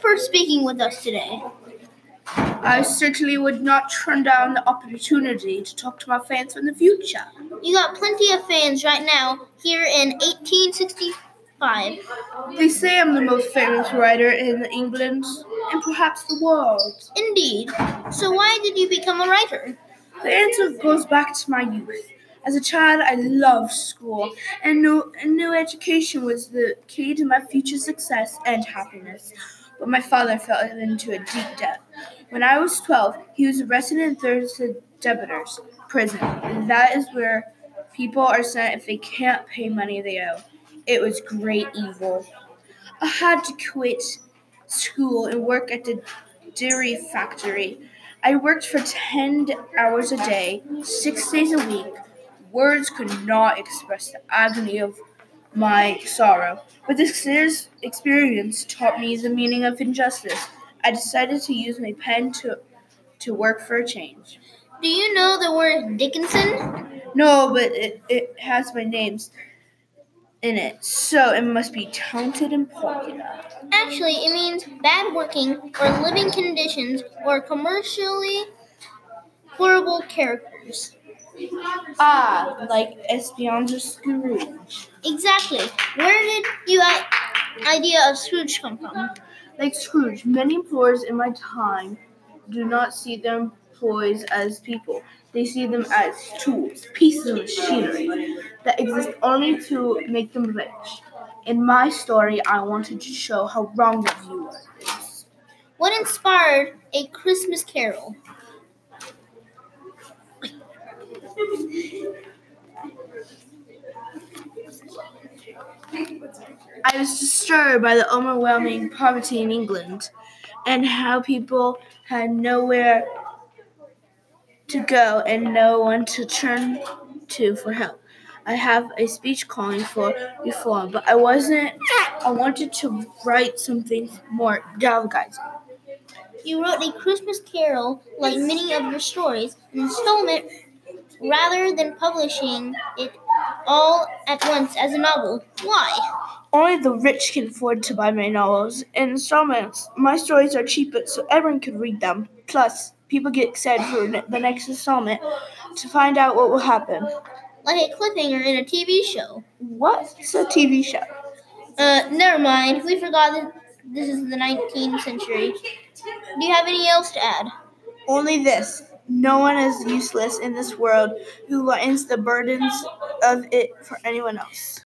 for speaking with us today. I certainly would not turn down the opportunity to talk to my fans in the future. You got plenty of fans right now here in 1865. They say I'm the most famous writer in England and perhaps the world. Indeed. So why did you become a writer? The answer goes back to my youth. As a child, I loved school, and knew, and knew education was the key to my future success and happiness. But my father fell into a deep debt. When I was 12, he was arrested and in Marshalsea debtors prison. And that is where people are sent if they can't pay money they owe. It was great evil. I had to quit school and work at the dairy factory. I worked for 10 hours a day, six days a week. Words could not express the agony of my sorrow, but this experience taught me the meaning of injustice. I decided to use my pen to, to work for a change. Do you know the word Dickensian? No, but it, it has my names in it, so it must be talented and popular. Actually, it means bad working or living conditions or commercially horrible characters. Ah, like Ebenezer Scrooge. Exactly. Where did your idea of Scrooge come from? Like Scrooge, many employers in my time do not see their employees as people. They see them as tools, pieces of machinery that exist only to make them rich. In my story, I wanted to show how wrong the view is. What inspired A Christmas Carol? I was disturbed by the overwhelming poverty in England and how people had nowhere to go and no one to turn to for help. I have a speech calling for reform, but I wasn't. I wanted to write something more galvanizing. You wrote a Christmas Carol, like many of your stories, an installment rather than publishing it all at once as a novel. Why? Only the rich can afford to buy my novels in installments. My stories are cheaper, so everyone can read them. Plus, people get excited for the next installment to find out what will happen. Like a cliffhanger in a TV show. What's a TV show? Uh, never mind. We forgot that this is the 19th century. Do you have any else to add? Only this. No one is useless in this world who lightens the burdens of it for anyone else.